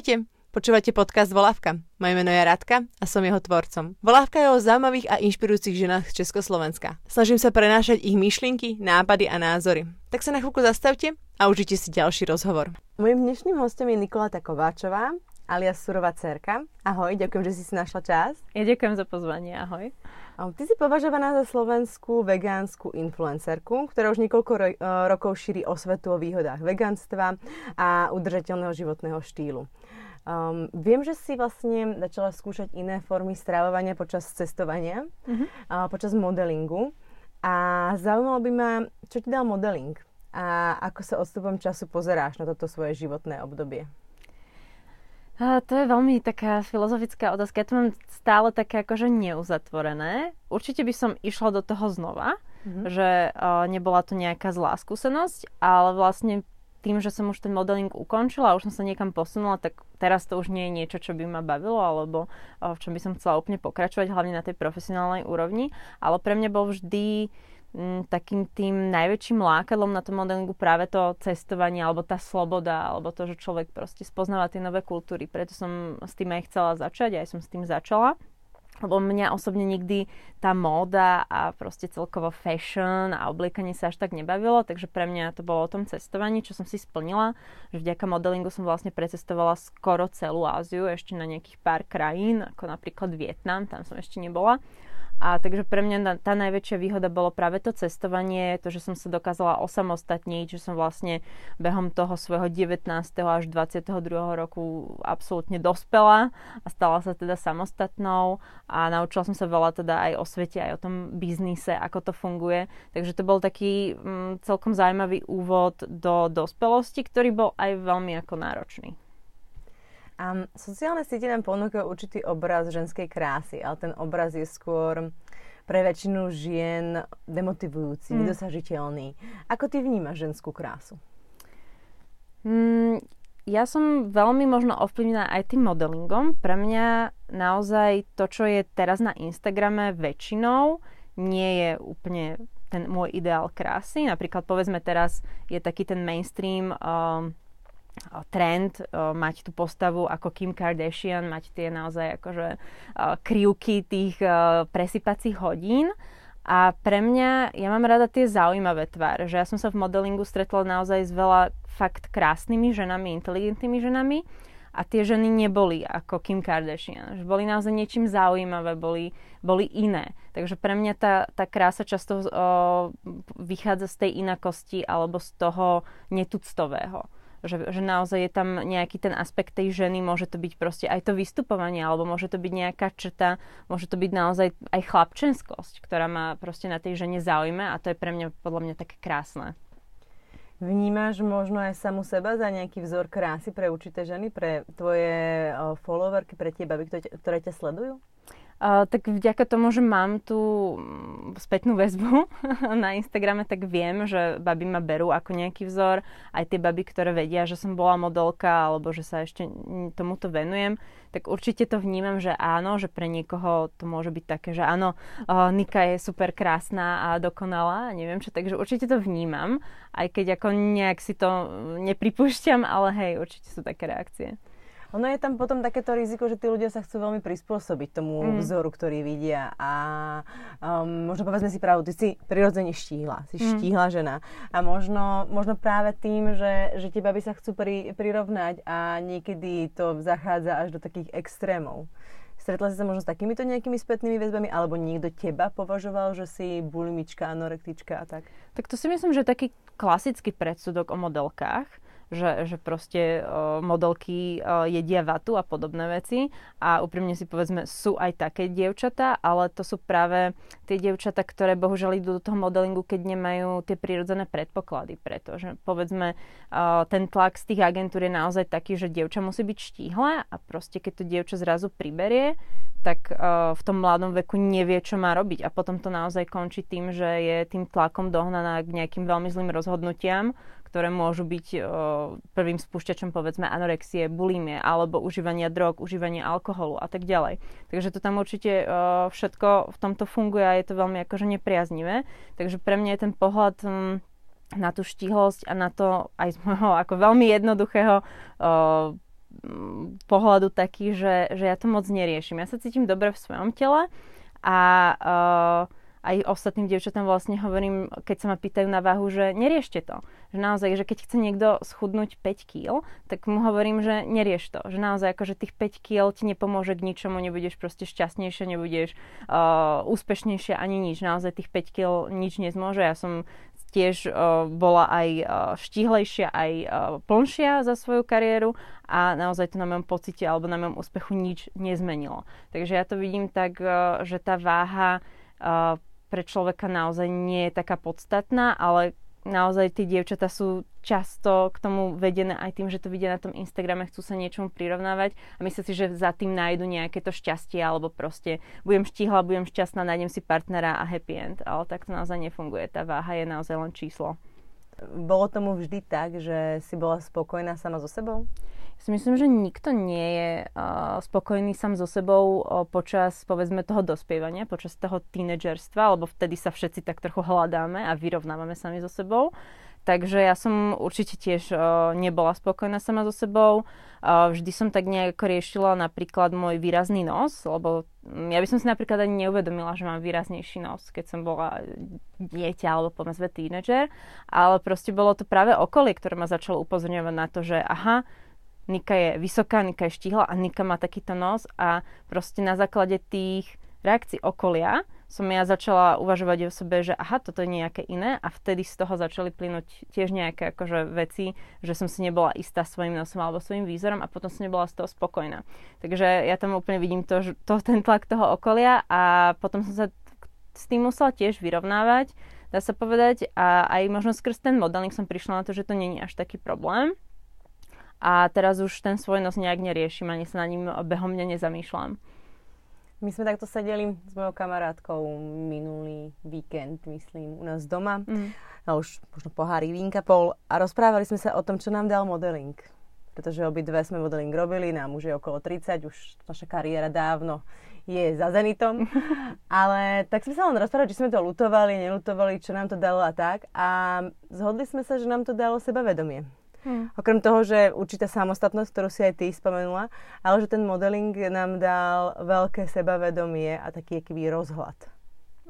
Ahojte, počúvate podcast Volávka. Moje meno je Radka a som jeho tvorcom. Volávka je o zaujímavých a inšpirujúcich ženách z Československa. Snažím sa prenášať ich myšlienky, nápady a názory. Tak sa na chvíľku zastavte a užite si ďalší rozhovor. Mojím dnešným hostom je Nikolata Kováčová, alias Surová cerka. Ahoj, ďakujem, že si si našla čas. Ja ďakujem za pozvanie, ahoj. Ty si považovaná za slovenskú vegánsku influencerku, ktorá už niekoľko ro- rokov šíri osvetu o výhodách veganstva a udržateľného životného štýlu. Um, viem, že si vlastne začala skúšať iné formy stravovania počas cestovania, uh-huh. uh, počas modelingu. A zaujímalo by ma, čo ti dal modeling a ako sa odstupom času pozeráš na toto svoje životné obdobie. A to je veľmi taká filozofická otázka. Ja to mám stále také akože neuzatvorené. Určite by som išla do toho znova, mm-hmm. že uh, nebola to nejaká zlá skúsenosť, ale vlastne tým, že som už ten modeling ukončila a už som sa niekam posunula, tak teraz to už nie je niečo, čo by ma bavilo alebo v čom by som chcela úplne pokračovať, hlavne na tej profesionálnej úrovni. Ale pre mňa bol vždy takým tým najväčším lákadlom na tom modelingu práve to cestovanie alebo tá sloboda alebo to, že človek proste spoznáva tie nové kultúry. Preto som s tým aj chcela začať, aj som s tým začala lebo mňa osobne nikdy tá móda a proste celkovo fashion a obliekanie sa až tak nebavilo, takže pre mňa to bolo o tom cestovaní, čo som si splnila, že vďaka modelingu som vlastne precestovala skoro celú Áziu, ešte na nejakých pár krajín, ako napríklad Vietnam, tam som ešte nebola. A takže pre mňa tá najväčšia výhoda bolo práve to cestovanie, to, že som sa dokázala osamostatniť, že som vlastne behom toho svojho 19. až 22. roku absolútne dospela a stala sa teda samostatnou a naučila som sa veľa teda aj o svete, aj o tom biznise, ako to funguje. Takže to bol taký mm, celkom zaujímavý úvod do dospelosti, ktorý bol aj veľmi ako náročný. A sociálne siete nám ponúkajú určitý obraz ženskej krásy, ale ten obraz je skôr pre väčšinu žien demotivujúci, mm. nedosažiteľný. Ako ty vnímaš ženskú krásu? Mm, ja som veľmi možno ovplyvnená aj tým modelingom. Pre mňa naozaj to, čo je teraz na Instagrame väčšinou, nie je úplne ten môj ideál krásy. Napríklad povedzme teraz je taký ten mainstream um, trend uh, mať tú postavu ako Kim Kardashian, mať tie naozaj akože uh, krivky tých presypacích hodín. A pre mňa, ja mám rada tie zaujímavé tváre, že ja som sa v modelingu stretla naozaj s veľa fakt krásnymi ženami, inteligentnými ženami a tie ženy neboli ako Kim Kardashian, že boli naozaj niečím zaujímavé, boli, boli iné. Takže pre mňa tá, tá krása často o, vychádza z tej inakosti alebo z toho netuctového že, že naozaj je tam nejaký ten aspekt tej ženy, môže to byť proste aj to vystupovanie, alebo môže to byť nejaká črta, môže to byť naozaj aj chlapčenskosť, ktorá ma proste na tej žene zaujíma a to je pre mňa podľa mňa také krásne. Vnímaš možno aj samu seba za nejaký vzor krásy pre určité ženy, pre tvoje followerky, pre tie baby, ktoré ťa sledujú? Tak vďaka tomu, že mám tú mm, spätnú väzbu na Instagrame, tak viem, že baby ma berú ako nejaký vzor. Aj tie baby, ktoré vedia, že som bola modelka alebo že sa ešte tomuto venujem, tak určite to vnímam, že áno, že pre niekoho to môže byť také, že áno, Nika je super krásna a dokonalá, neviem čo, takže určite to vnímam, aj keď ako nejak si to nepripúšťam, ale hej, určite sú také reakcie. Ono je tam potom takéto riziko, že tí ľudia sa chcú veľmi prispôsobiť tomu mm. vzoru, ktorý vidia a um, možno povedzme si pravdu, ty si prirodzene štíhla, si mm. štíhla žena a možno, možno práve tým, že, že teba by sa chcú pri, prirovnať a niekedy to zachádza až do takých extrémov. Stretla si sa možno s takýmito nejakými spätnými väzbami, alebo niekto teba považoval, že si bulimička, anorektička a tak? Tak to si myslím, že taký klasický predsudok o modelkách, že, že proste uh, modelky uh, jedia vatu a podobné veci. A úprimne si povedzme, sú aj také dievčatá, ale to sú práve tie dievčatá, ktoré bohužiaľ idú do toho modelingu, keď nemajú tie prírodzené predpoklady, pretože povedzme uh, ten tlak z tých agentúr je naozaj taký, že dievča musí byť štíhle a proste keď to dievča zrazu priberie, tak uh, v tom mladom veku nevie, čo má robiť. A potom to naozaj končí tým, že je tým tlakom dohnaná k nejakým veľmi zlým rozhodnutiam, ktoré môžu byť o, prvým spúšťačom povedzme anorexie, bulimie alebo užívania drog, užívanie alkoholu a tak ďalej. Takže to tam určite o, všetko v tomto funguje a je to veľmi akože nepriaznivé. Takže pre mňa je ten pohľad m, na tú štíhlosť a na to aj z môjho ako veľmi jednoduchého o, pohľadu taký, že, že ja to moc neriešim. Ja sa cítim dobre v svojom tele a uh, aj ostatným dievčatám vlastne hovorím, keď sa ma pýtajú na váhu, že neriešte to. Že naozaj, že keď chce niekto schudnúť 5 kg, tak mu hovorím, že nerieš to. Že naozaj akože tých 5 kg ti nepomôže k ničomu, nebudeš proste šťastnejšia, nebudeš uh, úspešnejšia ani nič. Naozaj tých 5 kg nič nezmôže. Ja som tiež uh, bola aj uh, štihlejšia, aj uh, plnšia za svoju kariéru a naozaj to na mojom pocite alebo na mojom úspechu nič nezmenilo. Takže ja to vidím tak, uh, že tá váha uh, pre človeka naozaj nie je taká podstatná, ale naozaj tí dievčatá sú často k tomu vedené aj tým, že to vidia na tom Instagrame, chcú sa niečomu prirovnávať a myslím si, že za tým nájdu nejaké to šťastie alebo proste budem štíhla, budem šťastná, nájdem si partnera a happy end, ale tak to naozaj nefunguje. Tá váha je naozaj len číslo. Bolo tomu vždy tak, že si bola spokojná sama so sebou? Si myslím, že nikto nie je uh, spokojný sám so sebou uh, počas, povedzme, toho dospievania, počas toho tínedžerstva, lebo vtedy sa všetci tak trochu hľadáme a vyrovnávame sami so sebou. Takže ja som určite tiež uh, nebola spokojná sama so sebou. Uh, vždy som tak nejako riešila napríklad môj výrazný nos, lebo ja by som si napríklad ani neuvedomila, že mám výraznejší nos, keď som bola dieťa alebo povedzme tínedžer. Ale proste bolo to práve okolie, ktoré ma začalo upozorňovať na to, že aha, Nika je vysoká, Nika je štihla a Nika má takýto nos a proste na základe tých reakcií okolia som ja začala uvažovať o sebe, že aha, toto je nejaké iné a vtedy z toho začali plynúť tiež nejaké akože veci, že som si nebola istá svojim nosom alebo svojim výzorom a potom som nebola z toho spokojná. Takže ja tam úplne vidím to, to, ten tlak toho okolia a potom som sa s tým musela tiež vyrovnávať, dá sa povedať, a aj možno skrz ten modeling som prišla na to, že to není až taký problém a teraz už ten svoj nos nejak neriešim, ani sa na ním behom mňa nezamýšľam. My sme takto sedeli s mojou kamarátkou minulý víkend, myslím, u nás doma. Mm. A už možno pohári vínka pol a rozprávali sme sa o tom, čo nám dal modeling. Pretože obidve sme modeling robili, nám už je okolo 30, už naša kariéra dávno je za zenitom. Ale tak sme sa len rozprávali, či sme to lutovali, nelutovali, čo nám to dalo a tak. A zhodli sme sa, že nám to dalo sebavedomie. Hmm. Okrem toho, že určitá samostatnosť, ktorú si aj ty spomenula, ale že ten modeling nám dal veľké sebavedomie a taký akýby rozhľad.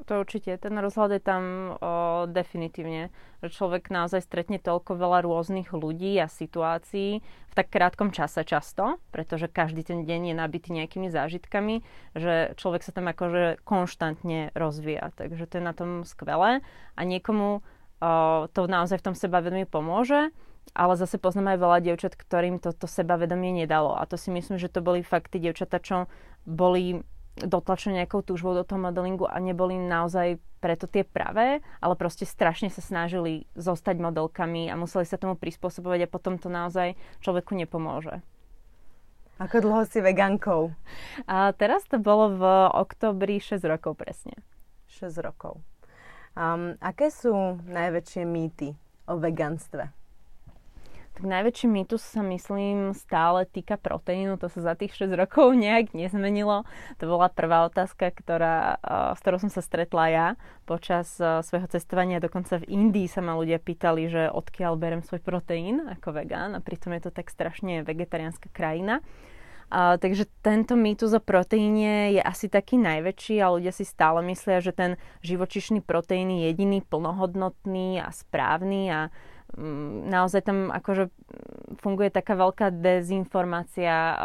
To určite, ten rozhľad je tam o, definitívne, že človek naozaj stretne toľko veľa rôznych ľudí a situácií v tak krátkom čase často, pretože každý ten deň je nabitý nejakými zážitkami, že človek sa tam akože konštantne rozvíja. Takže to je na tom skvelé a niekomu o, to naozaj v tom sebavedomí pomôže ale zase poznám aj veľa dievčat, ktorým toto sebavedomie nedalo. A to si myslím, že to boli fakt tí dievčatá, čo boli dotlačené nejakou túžbou do toho modelingu a neboli naozaj preto tie pravé, ale proste strašne sa snažili zostať modelkami a museli sa tomu prispôsobovať a potom to naozaj človeku nepomôže. Ako dlho si vegankou? A teraz to bolo v oktobri 6 rokov presne. 6 rokov. Um, aké sú najväčšie mýty o veganstve? Tak najväčší mýtus sa myslím stále týka proteínu, to sa za tých 6 rokov nejak nezmenilo. To bola prvá otázka, ktorá, s ktorou som sa stretla ja počas svojho cestovania. Dokonca v Indii sa ma ľudia pýtali, že odkiaľ berem svoj proteín ako vegán a pritom je to tak strašne vegetariánska krajina. Uh, takže tento mýtus o proteíne je asi taký najväčší a ľudia si stále myslia, že ten živočišný proteín je jediný plnohodnotný a správny a naozaj tam akože funguje taká veľká dezinformácia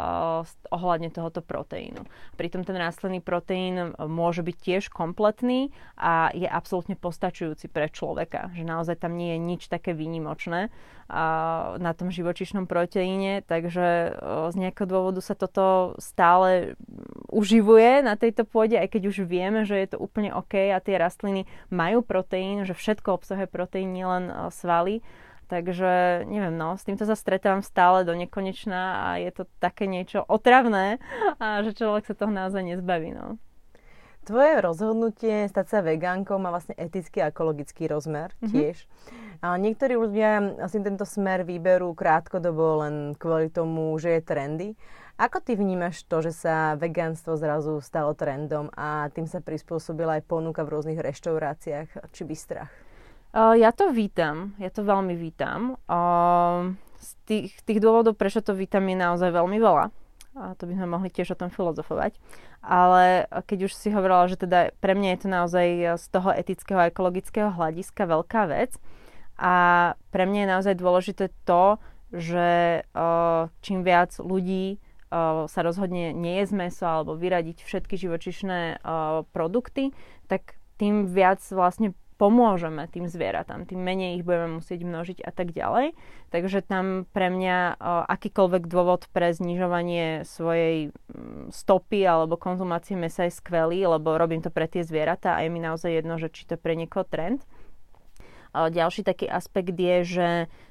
ohľadne tohoto proteínu. Pritom ten rastlinný proteín môže byť tiež kompletný a je absolútne postačujúci pre človeka. Že naozaj tam nie je nič také výnimočné na tom živočišnom proteíne, takže z nejakého dôvodu sa toto stále uživuje na tejto pôde, aj keď už vieme, že je to úplne OK a tie rastliny majú proteín, že všetko obsahuje proteín, nielen svaly. Takže neviem, no, s týmto sa stretávam stále do nekonečná a je to také niečo otravné a že človek sa toho naozaj nezbaví, no. Tvoje rozhodnutie stať sa vegánkou má vlastne etický a ekologický rozmer mm-hmm. tiež. A niektorí ľudia asi tento smer vyberú krátkodobo len kvôli tomu, že je trendy. Ako ty vnímaš to, že sa vegánstvo zrazu stalo trendom a tým sa prispôsobila aj ponuka v rôznych reštauráciách či bystrách? Uh, ja to vítam, ja to veľmi vítam. Uh, z tých, tých dôvodov, prečo to vítam, je naozaj veľmi veľa. A to by sme mohli tiež o tom filozofovať. Ale keď už si hovorila, že teda pre mňa je to naozaj z toho etického a ekologického hľadiska veľká vec. A pre mňa je naozaj dôležité to, že čím viac ľudí sa rozhodne nejesť meso alebo vyradiť všetky živočišné produkty, tak tým viac vlastne pomôžeme tým zvieratám, tým menej ich budeme musieť množiť a tak ďalej. Takže tam pre mňa akýkoľvek dôvod pre znižovanie svojej mm, stopy alebo konzumácie mesa je skvelý, lebo robím to pre tie zvieratá a je mi naozaj jedno, že či to pre niekoho trend. Ďalší taký aspekt je, že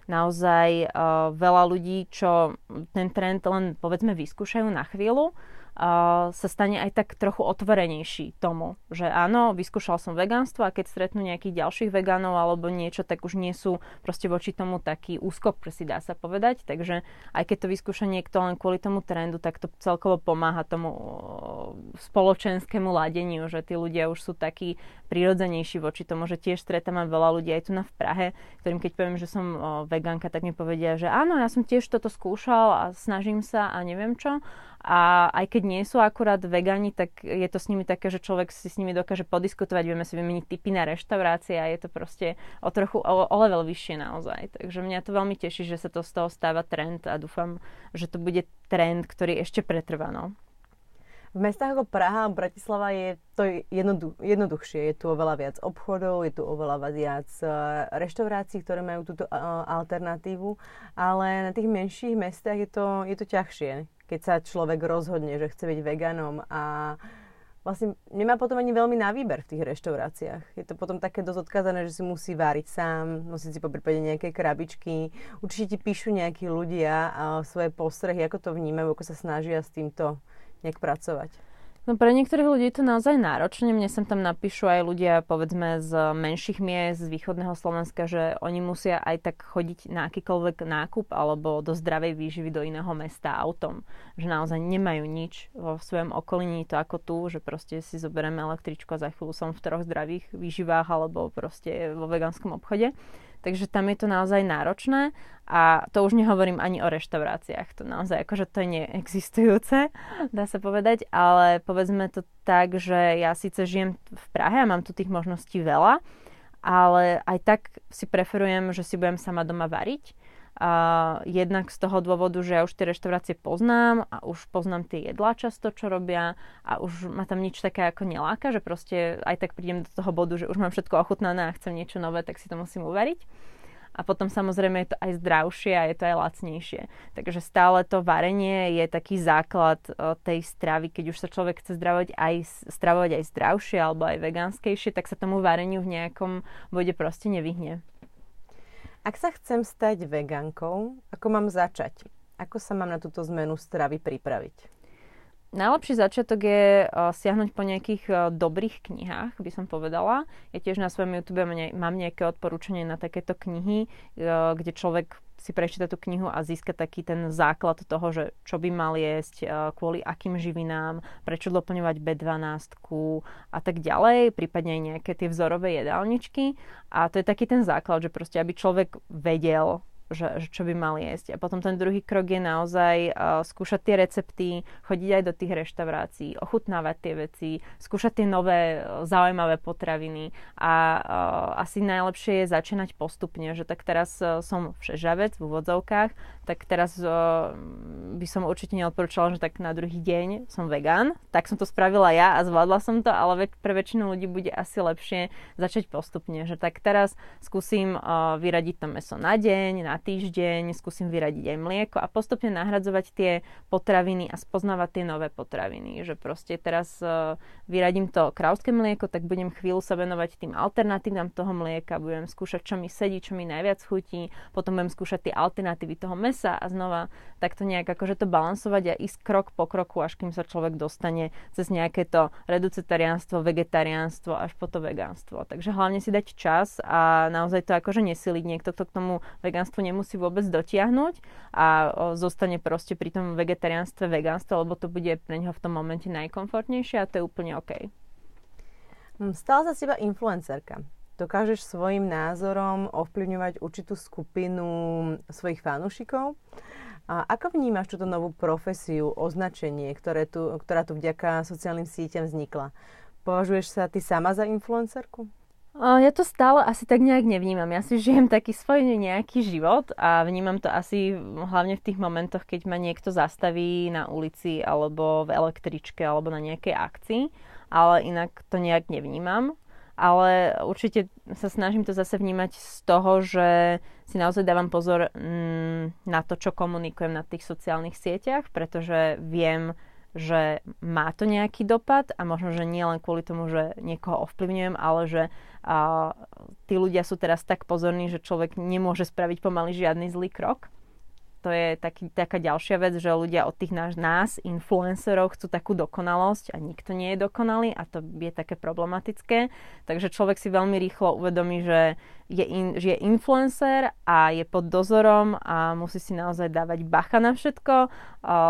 naozaj veľa ľudí, čo ten trend len povedzme vyskúšajú na chvíľu, sa stane aj tak trochu otvorenejší tomu, že áno, vyskúšal som vegánstvo a keď stretnú nejakých ďalších vegánov alebo niečo, tak už nie sú proste voči tomu taký úskok si dá sa povedať. Takže aj keď to vyskúša niekto len kvôli tomu trendu, tak to celkovo pomáha tomu spoločenskému ladeniu, že tí ľudia už sú takí prirodzenejší voči tomu, že tiež stretávam veľa ľudí aj tu na v Prahe, ktorým keď poviem, že som vegánka, tak mi povedia, že áno, ja som tiež toto skúšal a snažím sa a neviem čo. A aj keď nie sú akurát vegani, tak je to s nimi také, že človek si s nimi dokáže podiskutovať, vieme si vymeniť typy na reštaurácie a je to proste o trochu o, o level vyššie naozaj. Takže mňa to veľmi teší, že sa to z toho stáva trend a dúfam, že to bude trend, ktorý ešte pretrvá. No. V mestách ako Praha a Bratislava je to jednodu, jednoduchšie. Je tu oveľa viac obchodov, je tu oveľa viac e, reštaurácií, ktoré majú túto alternatívu, ale na tých menších mestách je to, je to ťažšie keď sa človek rozhodne, že chce byť veganom a vlastne nemá potom ani veľmi na výber v tých reštauráciách. Je to potom také dosť odkazané, že si musí váriť sám, musí si po prípade nejaké krabičky. Určite ti píšu nejakí ľudia a svoje postrehy, ako to vnímajú, ako sa snažia s týmto nejak pracovať. No pre niektorých ľudí je to naozaj náročné. Mne sem tam napíšu aj ľudia, povedzme, z menších miest, z východného Slovenska, že oni musia aj tak chodiť na akýkoľvek nákup alebo do zdravej výživy do iného mesta autom. Že naozaj nemajú nič vo svojom okolí, to ako tu, že proste si zoberieme električku a za chvíľu som v troch zdravých výživách alebo proste vo vegánskom obchode. Takže tam je to naozaj náročné a to už nehovorím ani o reštauráciách. To naozaj akože to je neexistujúce, dá sa povedať, ale povedzme to tak, že ja síce žijem v Prahe a mám tu tých možností veľa, ale aj tak si preferujem, že si budem sama doma variť jednak z toho dôvodu, že ja už tie reštaurácie poznám a už poznám tie jedlá často, čo robia a už ma tam nič také ako neláka, že proste aj tak prídem do toho bodu, že už mám všetko ochutnané a chcem niečo nové, tak si to musím uvariť. A potom samozrejme je to aj zdravšie a je to aj lacnejšie. Takže stále to varenie je taký základ tej stravy. Keď už sa človek chce zdravovať aj, stravovať aj zdravšie alebo aj vegánskejšie, tak sa tomu vareniu v nejakom bode proste nevyhne. Ak sa chcem stať vegankou, ako mám začať? Ako sa mám na túto zmenu stravy pripraviť? Najlepší začiatok je uh, siahnuť po nejakých uh, dobrých knihách, by som povedala. Ja tiež na svojom YouTube mám nejaké odporúčanie na takéto knihy, uh, kde človek si prečíta tú knihu a získa taký ten základ toho, že čo by mal jesť, eh, kvôli akým živinám, prečo doplňovať B12 a tak ďalej, prípadne aj nejaké tie vzorové jedálničky. A to je taký ten základ, že proste aby človek vedel, že, že čo by mal jesť. A potom ten druhý krok je naozaj uh, skúšať tie recepty, chodiť aj do tých reštaurácií, ochutnávať tie veci, skúšať tie nové uh, zaujímavé potraviny a uh, asi najlepšie je začínať postupne, že tak teraz uh, som všežavec v úvodzovkách, tak teraz uh, by som určite neodporúčala, že tak na druhý deň som vegán. Tak som to spravila ja a zvládla som to, ale pre väčšinu ľudí bude asi lepšie začať postupne, že tak teraz skúsim uh, vyradiť to meso na deň, na týždeň, skúsim vyradiť aj mlieko a postupne nahradzovať tie potraviny a spoznávať tie nové potraviny. Že proste teraz uh, vyradím to krauské mlieko, tak budem chvíľu sa venovať tým alternatívam toho mlieka, budem skúšať, čo mi sedí, čo mi najviac chutí, potom budem skúšať tie alternatívy toho mesa a znova takto nejak akože to balansovať a ísť krok po kroku, až kým sa človek dostane cez nejaké to reducetariánstvo, vegetariánstvo až po to vegánstvo. Takže hlavne si dať čas a naozaj to akože nesiliť. Niekto, kto k tomu vegánstvu nemusí vôbec dotiahnuť a zostane proste pri tom vegetariánstve, vegánstve, lebo to bude pre neho v tom momente najkomfortnejšie a to je úplne OK. Hm, stala sa z influencerka. dokážeš svojim názorom ovplyvňovať určitú skupinu svojich fanúšikov. A ako vnímaš túto novú profesiu, označenie, ktoré tu, ktorá tu vďaka sociálnym sieťam vznikla? Považuješ sa ty sama za influencerku? Ja to stále asi tak nejak nevnímam. Ja si žijem taký svoj nejaký život a vnímam to asi hlavne v tých momentoch, keď ma niekto zastaví na ulici alebo v električke alebo na nejakej akcii, ale inak to nejak nevnímam. Ale určite sa snažím to zase vnímať z toho, že si naozaj dávam pozor mm, na to, čo komunikujem na tých sociálnych sieťach, pretože viem, že má to nejaký dopad a možno, že nie len kvôli tomu, že niekoho ovplyvňujem, ale že a, tí ľudia sú teraz tak pozorní, že človek nemôže spraviť pomaly žiadny zlý krok to je taký, taká ďalšia vec, že ľudia od tých nás, nás, influencerov, chcú takú dokonalosť a nikto nie je dokonalý a to je také problematické. Takže človek si veľmi rýchlo uvedomí, že je, in, že je influencer a je pod dozorom a musí si naozaj dávať bacha na všetko,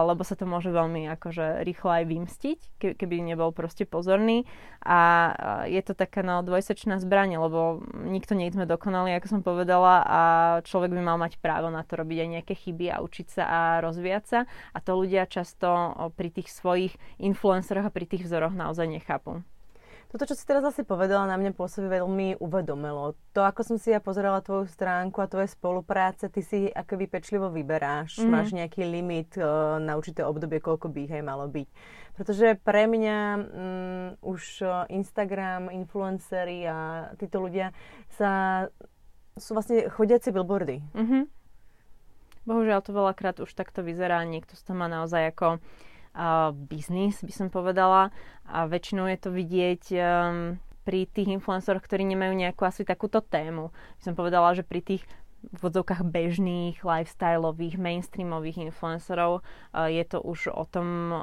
lebo sa to môže veľmi akože rýchlo aj vymstiť, keby nebol proste pozorný. A je to taká no, dvojsečná zbraň, lebo nikto nie sme dokonali, ako som povedala, a človek by mal mať právo na to robiť aj nejaké chyby a učiť sa a rozvíjať sa. A to ľudia často pri tých svojich influenceroch a pri tých vzoroch naozaj nechápu. Toto, čo si teraz asi povedala, na mňa pôsobí veľmi uvedomilo. To, ako som si ja pozerala tvoju stránku a tvoje spolupráce, ty si akoby pečlivo vyberáš. Mm. Máš nejaký limit uh, na určité obdobie, koľko by ich aj malo byť. Pretože pre mňa um, už Instagram, influencery a títo ľudia sa sú vlastne chodiaci billboardy. Mm-hmm. Bohužiaľ to veľakrát už takto vyzerá. Niekto to má naozaj ako biznis, by som povedala. A väčšinou je to vidieť um, pri tých influencoroch, ktorí nemajú nejakú asi takúto tému. By som povedala, že pri tých v vodzovkách bežných, lifestyleových, mainstreamových influencerov uh, je to už o tom uh,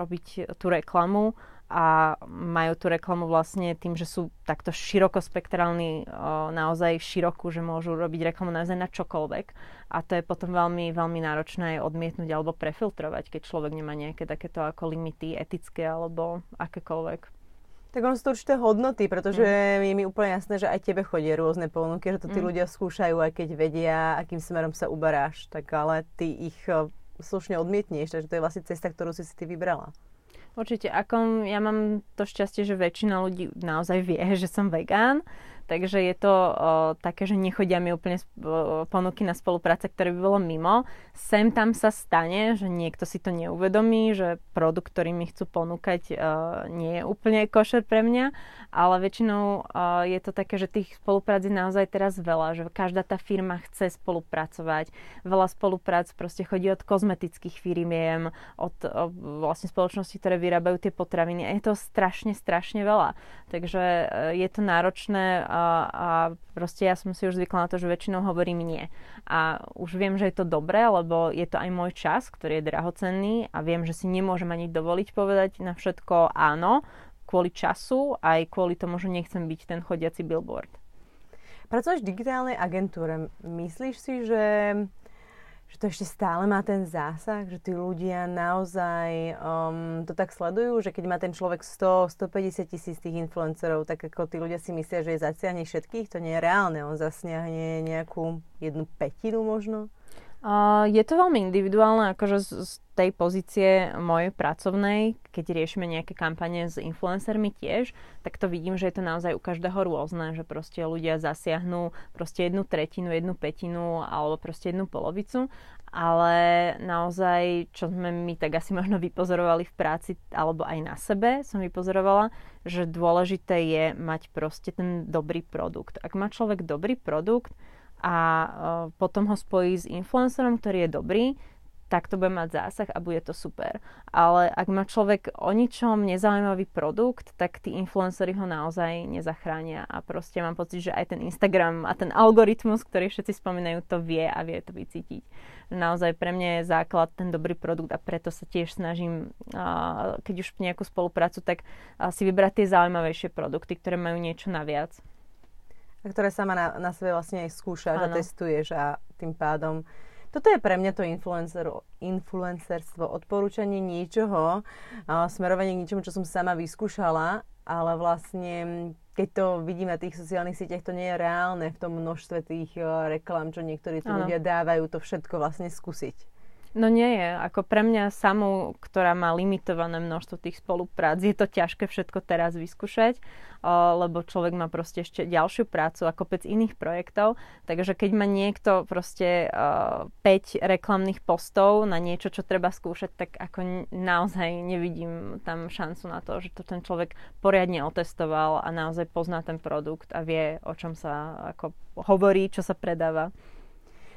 robiť tú reklamu a majú tú reklamu vlastne tým, že sú takto širokospektrálni, naozaj širokú, že môžu robiť reklamu naozaj na čokoľvek. A to je potom veľmi, veľmi náročné aj odmietnúť alebo prefiltrovať, keď človek nemá nejaké takéto ako limity etické alebo akékoľvek. Tak ono sú to určité hodnoty, pretože mm. je mi úplne jasné, že aj tebe chodia rôzne ponuky, že to tí mm. ľudia skúšajú, aj keď vedia, akým smerom sa uberáš. Tak ale ty ich slušne odmietneš, takže to je vlastne cesta, ktorú si si ty vybrala. Určite, ako ja mám to šťastie, že väčšina ľudí naozaj vie, že som vegán, takže je to o, také, že nechodia mi úplne ponuky na spolupráce, ktoré by bolo mimo. Sem tam sa stane, že niekto si to neuvedomí, že produkt, ktorý mi chcú ponúkať, o, nie je úplne košer pre mňa, ale väčšinou o, je to také, že tých spoluprác je naozaj teraz veľa, že každá tá firma chce spolupracovať. Veľa spoluprác proste chodí od kozmetických firmiem, od o, vlastne spoločnosti, ktoré vyrábajú tie potraviny a je to strašne, strašne veľa. Takže e, je to náročné a, proste ja som si už zvykla na to, že väčšinou hovorím nie. A už viem, že je to dobré, lebo je to aj môj čas, ktorý je drahocenný a viem, že si nemôžem ani dovoliť povedať na všetko áno, kvôli času, aj kvôli tomu, že nechcem byť ten chodiaci billboard. Pracuješ v digitálnej agentúre. Myslíš si, že že to ešte stále má ten zásah, že tí ľudia naozaj um, to tak sledujú, že keď má ten človek 100, 150 tisíc tých influencerov, tak ako tí ľudia si myslia, že je zasiahne všetkých, to nie je reálne, on zasiahne nejakú jednu petinu možno. Je to veľmi individuálne, akože z, z tej pozície mojej pracovnej, keď riešime nejaké kampane s influencermi tiež, tak to vidím, že je to naozaj u každého rôzne, že proste ľudia zasiahnu proste jednu tretinu, jednu petinu alebo proste jednu polovicu, ale naozaj, čo sme my tak asi možno vypozorovali v práci alebo aj na sebe som vypozorovala, že dôležité je mať proste ten dobrý produkt. Ak má človek dobrý produkt, a uh, potom ho spojí s influencerom, ktorý je dobrý, tak to bude mať zásah a bude to super. Ale ak má človek o ničom nezaujímavý produkt, tak tí influencery ho naozaj nezachránia. A proste mám pocit, že aj ten Instagram a ten algoritmus, ktorý všetci spomínajú, to vie a vie to vycítiť. Naozaj pre mňa je základ ten dobrý produkt a preto sa tiež snažím, keď už nejakú spoluprácu, tak si vybrať tie zaujímavejšie produkty, ktoré majú niečo naviac a ktoré sama na, na sebe vlastne aj skúšaš ano. a testuješ a tým pádom toto je pre mňa to influencer, influencerstvo, odporúčanie niečoho, smerovanie k niečomu, čo som sama vyskúšala, ale vlastne keď to vidím na tých sociálnych sieťach, to nie je reálne v tom množstve tých uh, reklám, čo niektorí tí ľudia dávajú, to všetko vlastne skúsiť. No nie je. Ako pre mňa samú, ktorá má limitované množstvo tých spoluprác, je to ťažké všetko teraz vyskúšať, lebo človek má proste ešte ďalšiu prácu a kopec iných projektov. Takže keď má niekto proste 5 reklamných postov na niečo, čo treba skúšať, tak ako naozaj nevidím tam šancu na to, že to ten človek poriadne otestoval a naozaj pozná ten produkt a vie, o čom sa ako hovorí, čo sa predáva.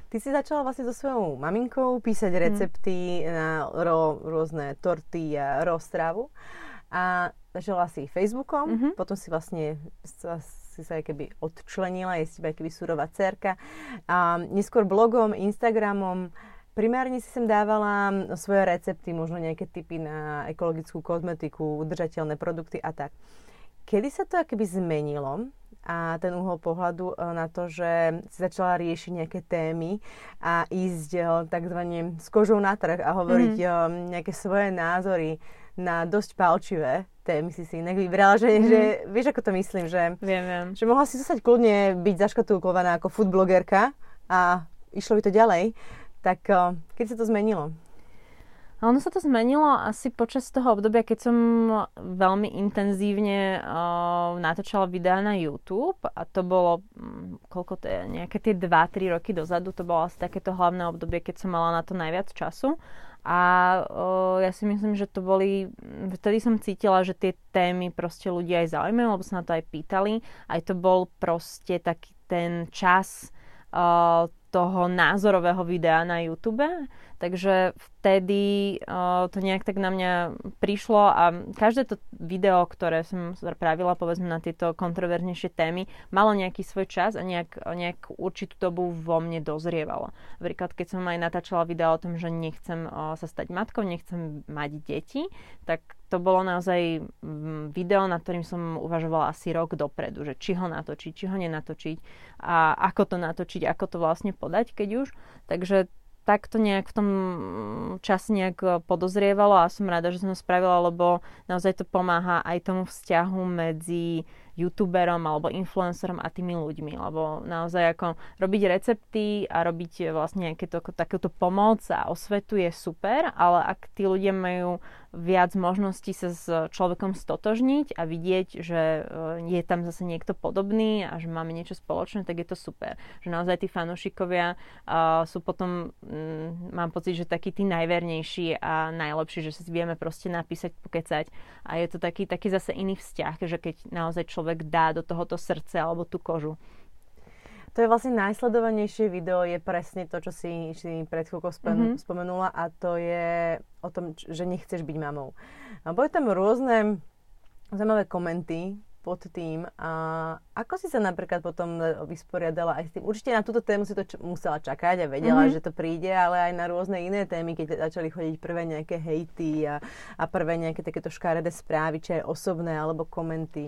Ty si začala vlastne so svojou maminkou písať mhm. recepty mm. na ro, rôzne torty a roztravu. A začala si Facebookom, mm-hmm. potom si vlastne si sa aj keby odčlenila, je si aj keby surová cerka. A neskôr blogom, Instagramom, primárne si sem dávala svoje recepty, možno nejaké typy na ekologickú kozmetiku, udržateľné produkty a tak. Kedy sa to akoby zmenilo a ten uhol pohľadu e, na to, že si začala riešiť nejaké témy a ísť e, takzvané s kožou na trh a hovoriť mm-hmm. nejaké svoje názory na dosť palčivé témy si si inak vybrala, že, mm-hmm. že vieš, ako to myslím, že, viem, viem. že mohla si zostať kľudne byť zaškatulkovaná ako foodblogerka a išlo by to ďalej. Tak keď sa to zmenilo? Ono sa to zmenilo asi počas toho obdobia, keď som veľmi intenzívne uh, natáčala videá na YouTube a to bolo, um, koľko to je, nejaké tie 2-3 roky dozadu, to bolo asi takéto hlavné obdobie, keď som mala na to najviac času. A uh, ja si myslím, že to boli, vtedy som cítila, že tie témy proste ľudia aj zaujímajú, lebo sa na to aj pýtali. Aj to bol proste taký ten čas uh, toho názorového videa na YouTube. Takže vtedy uh, to nejak tak na mňa prišlo a každé to video, ktoré som spravila povedzme na tieto kontroverznejšie témy, malo nejaký svoj čas a nejak, nejak určitú dobu vo mne dozrievalo. Napríklad keď som aj natáčala video o tom, že nechcem uh, sa stať matkou, nechcem mať deti, tak to bolo naozaj video, nad ktorým som uvažovala asi rok dopredu, že či ho natočiť, či ho nenatočiť a ako to natočiť, ako to vlastne podať, keď už. Takže tak to nejak v tom čase nejak e, podozrievalo a som rada, že som spravila, lebo naozaj to pomáha aj tomu vzťahu medzi youtuberom alebo influencerom a tými ľuďmi, lebo naozaj ako robiť recepty a robiť vlastne nejaké to, takúto pomoc a osvetu je super, ale ak tí ľudia majú viac možností sa s človekom stotožniť a vidieť, že e, je tam zase niekto podobný a že máme niečo spoločné, tak je to super. Že naozaj tí fanúšikovia uh, sú potom, um, mám pocit, že takí tí najvernejší a najlepší, že si vieme proste napísať, pokecať a je to taký, taký zase iný vzťah, že keď naozaj človek dá do tohoto srdce alebo tú kožu. To je vlastne najsledovanejšie video, je presne to, čo si, si pred chvíľkou mm-hmm. spomenula a to je o tom, že nechceš byť mamou. A boli tam rôzne zaujímavé komenty pod tým. A ako si sa napríklad potom vysporiadala aj s tým? Určite na túto tému si to č- musela čakať a vedela, mm-hmm. že to príde, ale aj na rôzne iné témy, keď začali chodiť prvé nejaké hejty a, a prvé nejaké takéto škaredé správy, či aj osobné alebo komenty.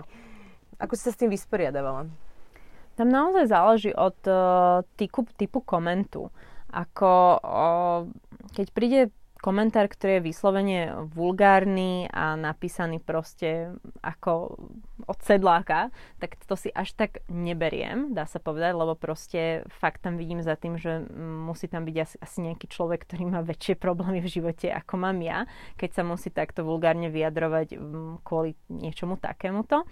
Ako si sa s tým vysporiadavala? Tam naozaj záleží od uh, typu, typu komentu. Ako uh, keď príde komentár, ktorý je vyslovene vulgárny a napísaný proste ako od sedláka, tak to si až tak neberiem, dá sa povedať, lebo proste fakt tam vidím za tým, že musí tam byť asi, asi nejaký človek, ktorý má väčšie problémy v živote, ako mám ja, keď sa musí takto vulgárne vyjadrovať kvôli niečomu takémuto.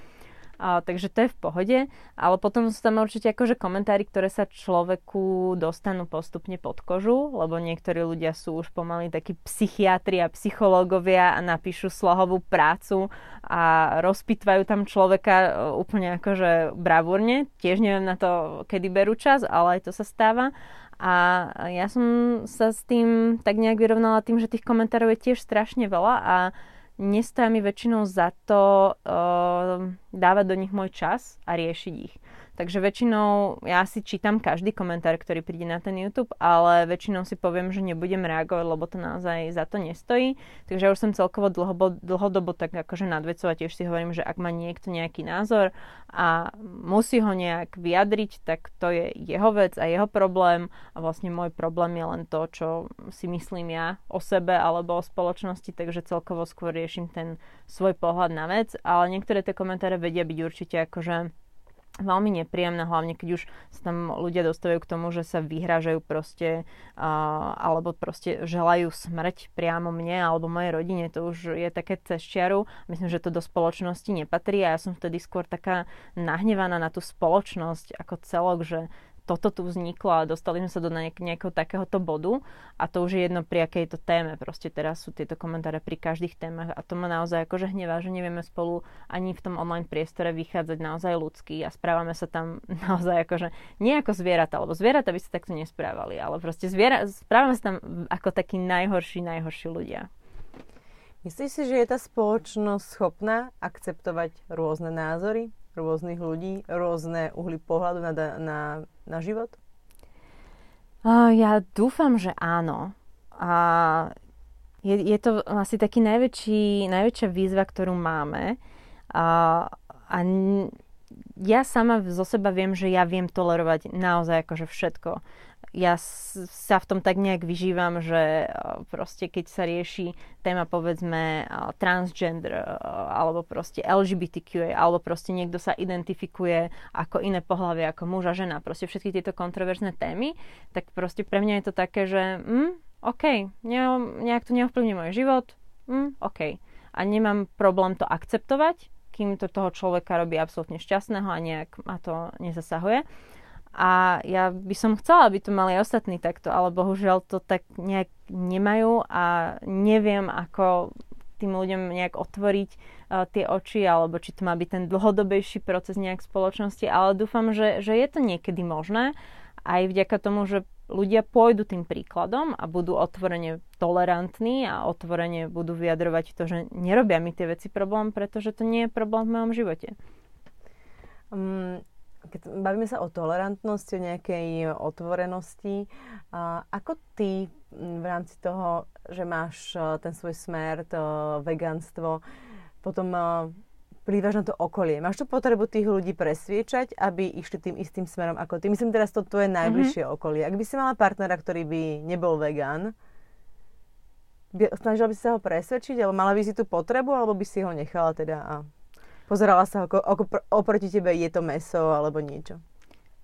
A, takže to je v pohode, ale potom sú tam určite akože komentári, ktoré sa človeku dostanú postupne pod kožu, lebo niektorí ľudia sú už pomaly takí psychiatri a psychológovia a napíšu slohovú prácu a rozpitvajú tam človeka e, úplne akože bravúrne. Tiež neviem na to, kedy berú čas, ale aj to sa stáva. A ja som sa s tým tak nejak vyrovnala tým, že tých komentárov je tiež strašne veľa a nestoja mi väčšinou za to uh, dávať do nich môj čas a riešiť ich. Takže väčšinou ja si čítam každý komentár, ktorý príde na ten YouTube, ale väčšinou si poviem, že nebudem reagovať, lebo to naozaj za to nestojí. Takže ja už som celkovo dlhobo, dlhodobo tak akože nadvecovať, tiež si hovorím, že ak má niekto nejaký názor a musí ho nejak vyjadriť, tak to je jeho vec a jeho problém a vlastne môj problém je len to, čo si myslím ja o sebe alebo o spoločnosti, takže celkovo skôr riešim ten svoj pohľad na vec, ale niektoré tie komentáre vedia byť určite akože veľmi nepríjemné, hlavne keď už sa tam ľudia dostávajú k tomu, že sa vyhrážajú proste uh, alebo proste želajú smrť priamo mne alebo mojej rodine, to už je také cez čiaru. Myslím, že to do spoločnosti nepatrí a ja som vtedy skôr taká nahnevaná na tú spoločnosť ako celok, že toto tu vzniklo a dostali sme sa do nejak, nejakého takéhoto bodu a to už je jedno pri akej to téme. Proste teraz sú tieto komentáre pri každých témach a to ma naozaj akože hnevá, že nevieme spolu ani v tom online priestore vychádzať naozaj ľudský a správame sa tam naozaj akože nie ako zvieratá, lebo zvieratá by sa takto nesprávali, ale proste zviera, správame sa tam ako takí najhorší, najhorší ľudia. Myslíš si, že je tá spoločnosť schopná akceptovať rôzne názory? Rôznych ľudí, rôzne uhly pohľadu na, na, na život? Ja dúfam, že áno. A je, je to asi taký najväčší, najväčšia výzva, ktorú máme. A, a ja sama zo seba viem, že ja viem tolerovať naozaj akože všetko ja sa v tom tak nejak vyžívam, že proste keď sa rieši téma povedzme transgender alebo proste LGBTQ alebo proste niekto sa identifikuje ako iné pohľavie, ako muž a žena, proste všetky tieto kontroverzné témy, tak proste pre mňa je to také, že mm, OK, ne, nejak to neovplyvní môj život, mm, OK. A nemám problém to akceptovať, kým to toho človeka robí absolútne šťastného a nejak ma to nezasahuje. A ja by som chcela, aby to mali ostatní takto, ale bohužiaľ to tak nejak nemajú a neviem, ako tým ľuďom nejak otvoriť uh, tie oči, alebo či to má byť ten dlhodobejší proces nejak spoločnosti, ale dúfam, že, že je to niekedy možné, aj vďaka tomu, že ľudia pôjdu tým príkladom a budú otvorene tolerantní a otvorene budú vyjadrovať to, že nerobia mi tie veci problém, pretože to nie je problém v mojom živote. Um, keď bavíme sa o tolerantnosti, o nejakej otvorenosti, a ako ty v rámci toho, že máš e, ten svoj smer, to vegánstvo, potom e, plývaš na to okolie. Máš tu potrebu tých ľudí presviečať, aby išli tým istým smerom ako ty. Myslím teraz to tvoje najbližšie mm-hmm. okolie. Ak by si mala partnera, ktorý by nebol vegán, snažila by si sa ho presvedčiť, alebo mala by si tú potrebu, alebo by si ho nechala teda a Pozerala sa, ako, ako pr- oproti tebe je to meso alebo niečo.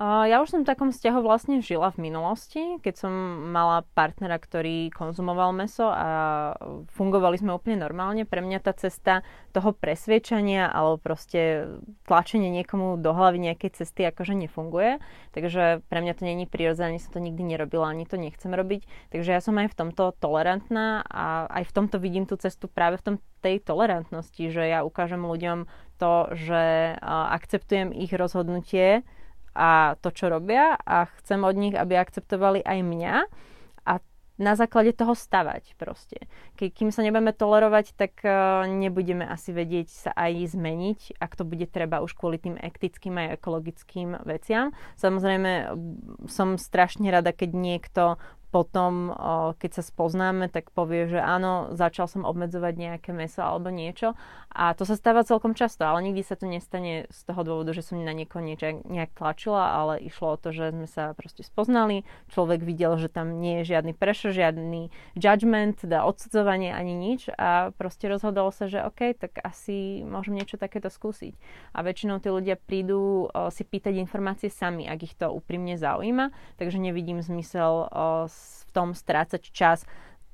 Ja už som v takom vzťahu vlastne žila v minulosti, keď som mala partnera, ktorý konzumoval meso a fungovali sme úplne normálne. Pre mňa tá cesta toho presviečania alebo proste tlačenie niekomu do hlavy nejakej cesty akože nefunguje. Takže pre mňa to není prirodzené, ani som to nikdy nerobila, ani to nechcem robiť. Takže ja som aj v tomto tolerantná a aj v tomto vidím tú cestu práve v tom tej tolerantnosti, že ja ukážem ľuďom to, že akceptujem ich rozhodnutie, a to, čo robia a chcem od nich, aby akceptovali aj mňa a na základe toho stavať proste. Ke, kým sa nebudeme tolerovať, tak uh, nebudeme asi vedieť sa aj zmeniť, ak to bude treba už kvôli tým etickým aj ekologickým veciam. Samozrejme, som strašne rada, keď niekto potom, keď sa spoznáme, tak povie, že áno, začal som obmedzovať nejaké meso alebo niečo. A to sa stáva celkom často, ale nikdy sa to nestane z toho dôvodu, že som na niekoho niečo nejak tlačila, ale išlo o to, že sme sa proste spoznali. Človek videl, že tam nie je žiadny pressure, žiadny judgment, teda odsudzovanie ani nič a proste rozhodol sa, že OK, tak asi môžem niečo takéto skúsiť. A väčšinou tí ľudia prídu si pýtať informácie sami, ak ich to úprimne zaujíma, takže nevidím zmysel v tom strácať čas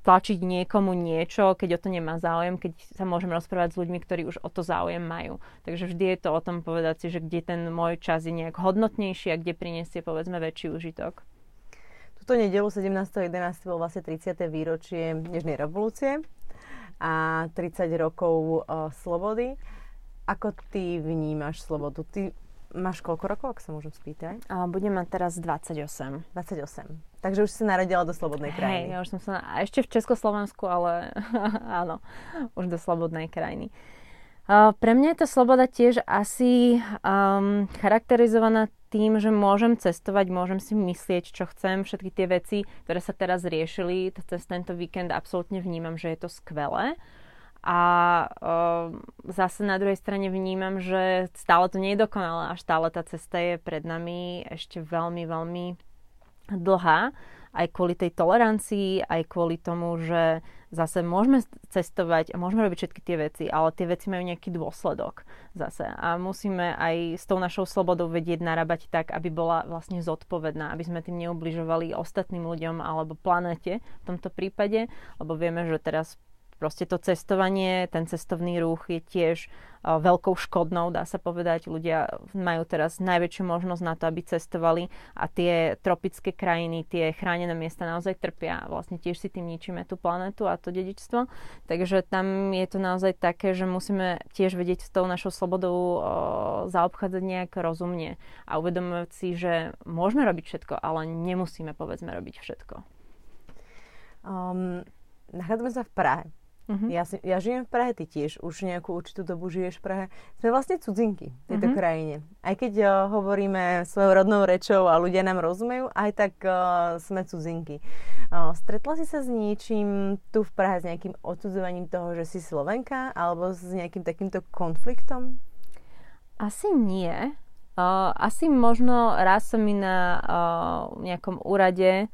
tlačiť niekomu niečo, keď o to nemá záujem, keď sa môžem rozprávať s ľuďmi, ktorí už o to záujem majú. Takže vždy je to o tom povedať si, že kde ten môj čas je nejak hodnotnejší a kde priniesie povedzme väčší užitok. Tuto nedelu 17.11. bol vlastne 30. výročie Dnešnej revolúcie a 30 rokov uh, slobody. Ako ty vnímaš slobodu? Ty máš koľko rokov, ak sa môžem spýtať? A budem mať teraz 28. 28. Takže už si naradila do slobodnej krajiny. Hej, ja už som sa... A ešte v Československu, ale áno, už do slobodnej krajiny. Uh, pre mňa je tá sloboda tiež asi um, charakterizovaná tým, že môžem cestovať, môžem si myslieť, čo chcem, všetky tie veci, ktoré sa teraz riešili cez tento víkend, absolútne vnímam, že je to skvelé. A uh, zase na druhej strane vnímam, že stále to nie je dokonalé a stále tá cesta je pred nami ešte veľmi, veľmi dlhá aj kvôli tej tolerancii, aj kvôli tomu, že zase môžeme cestovať a môžeme robiť všetky tie veci, ale tie veci majú nejaký dôsledok zase. A musíme aj s tou našou slobodou vedieť narábať tak, aby bola vlastne zodpovedná, aby sme tým neubližovali ostatným ľuďom alebo planete v tomto prípade, lebo vieme, že teraz proste to cestovanie, ten cestovný ruch je tiež veľkou škodnou, dá sa povedať. Ľudia majú teraz najväčšiu možnosť na to, aby cestovali a tie tropické krajiny, tie chránené miesta naozaj trpia. Vlastne tiež si tým ničíme tú planetu a to dedičstvo. Takže tam je to naozaj také, že musíme tiež vedieť s tou našou slobodou o, zaobchádzať nejak rozumne a uvedomovať si, že môžeme robiť všetko, ale nemusíme povedzme robiť všetko. Um, nachádzame sa v Prahe. Uh-huh. Ja, si, ja žijem v Prahe, ty tiež už nejakú určitú dobu žiješ v Prahe. Sme vlastne cudzinky v tejto uh-huh. krajine. Aj keď uh, hovoríme svojou rodnou rečou a ľudia nám rozumejú, aj tak uh, sme cudzinky. Uh, stretla si sa s niečím tu v Prahe, s nejakým odsudzovaním toho, že si Slovenka, alebo s nejakým takýmto konfliktom? Asi nie. Uh, asi možno raz som mi na uh, nejakom úrade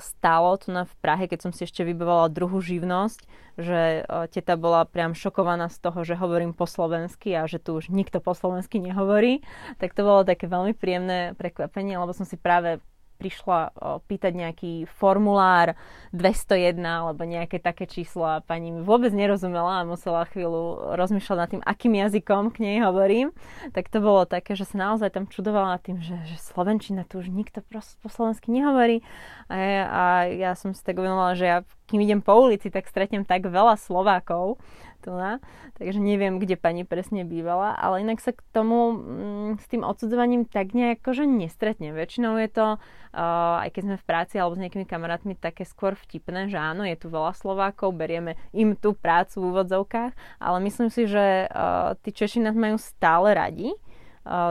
stalo tu na v Prahe, keď som si ešte vybavovala druhú živnosť, že uh, teta bola priam šokovaná z toho, že hovorím po slovensky a že tu už nikto po slovensky nehovorí. Tak to bolo také veľmi príjemné prekvapenie, lebo som si práve prišla pýtať nejaký formulár 201 alebo nejaké také číslo a pani mi vôbec nerozumela a musela chvíľu rozmýšľať nad tým, akým jazykom k nej hovorím, tak to bolo také, že sa naozaj tam čudovala tým, že, že Slovenčina tu už nikto po slovensky nehovorí. A, a ja som si tak uvedomila, že ja kým idem po ulici, tak stretnem tak veľa Slovákov, tu na, takže neviem, kde pani presne bývala, ale inak sa k tomu mm, s tým odsudzovaním tak nejako, že nestretnem. Väčšinou je to, uh, aj keď sme v práci alebo s nejakými kamarátmi, také skôr vtipné, že áno, je tu veľa Slovákov, berieme im tú prácu v úvodzovkách, ale myslím si, že uh, tí Češi nás majú stále radi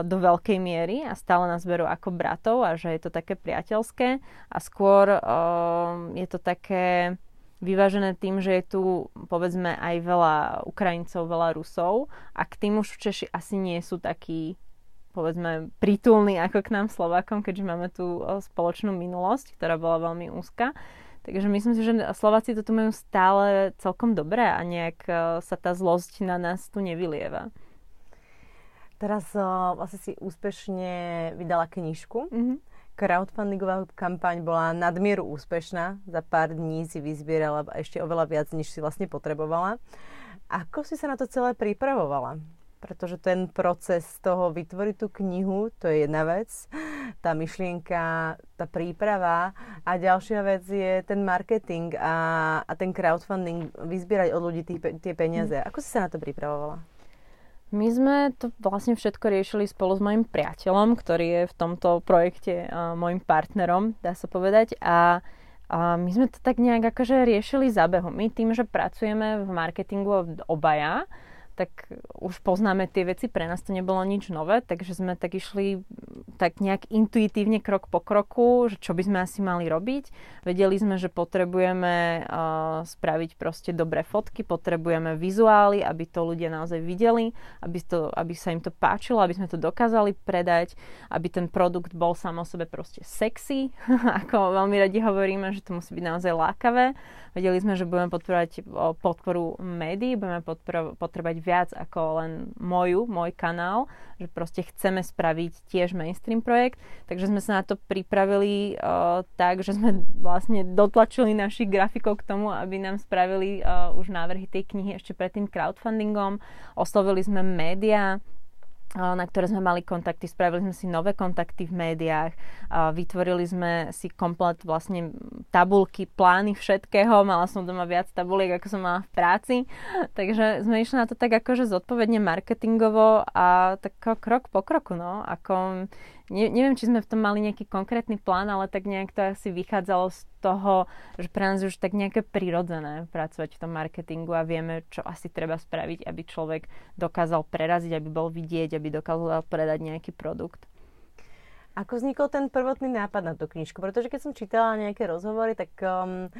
do veľkej miery a stále nás berú ako bratov a že je to také priateľské a skôr je to také vyvážené tým, že je tu povedzme aj veľa Ukrajincov, veľa Rusov a k tým už Češi asi nie sú takí povedzme prítulní ako k nám Slovákom, keďže máme tú spoločnú minulosť, ktorá bola veľmi úzka. Takže myslím si, že Slováci to tu majú stále celkom dobré a nejak sa tá zlosť na nás tu nevylieva. Teraz uh, vlastne si úspešne vydala knižku. Mm-hmm crowdfundingová kampaň bola nadmieru úspešná. Za pár dní si vyzbierala ešte oveľa viac, než si vlastne potrebovala. Ako si sa na to celé pripravovala? Pretože ten proces toho vytvoriť tú knihu, to je jedna vec. Tá myšlienka, tá príprava a ďalšia vec je ten marketing a, a ten crowdfunding, vyzbierať od ľudí tých, tie peniaze. Ako si sa na to pripravovala? My sme to vlastne všetko riešili spolu s mojim priateľom, ktorý je v tomto projekte uh, môjim partnerom, dá sa povedať. A, a my sme to tak nejak akože riešili za behom. My tým, že pracujeme v marketingu obaja, tak už poznáme tie veci, pre nás to nebolo nič nové, takže sme tak išli tak nejak intuitívne krok po kroku, že čo by sme asi mali robiť. Vedeli sme, že potrebujeme uh, spraviť proste dobré fotky, potrebujeme vizuály, aby to ľudia naozaj videli, aby, to, aby sa im to páčilo, aby sme to dokázali predať, aby ten produkt bol sám o sebe proste sexy, ako veľmi radi hovoríme, že to musí byť naozaj lákavé. Vedeli sme, že budeme podporovať podporu médií, budeme potrebovať viac ako len moju, môj kanál, že proste chceme spraviť tiež mainstream projekt, takže sme sa na to pripravili uh, tak, že sme vlastne dotlačili našich grafikov k tomu, aby nám spravili uh, už návrhy tej knihy ešte pred tým crowdfundingom. Oslovili sme médiá, na ktoré sme mali kontakty, spravili sme si nové kontakty v médiách, vytvorili sme si komplet vlastne tabulky, plány všetkého, mala som doma viac tabuliek, ako som mala v práci, takže sme išli na to tak akože zodpovedne marketingovo a tak krok po kroku, no, ako ne, neviem, či sme v tom mali nejaký konkrétny plán, ale tak nejak to asi vychádzalo z toho, že pre nás už tak nejaké prirodzené pracovať v tom marketingu a vieme, čo asi treba spraviť, aby človek dokázal preraziť, aby bol vidieť, aby dokázal predať nejaký produkt. Ako vznikol ten prvotný nápad na tú knižku? Pretože keď som čítala nejaké rozhovory, tak um,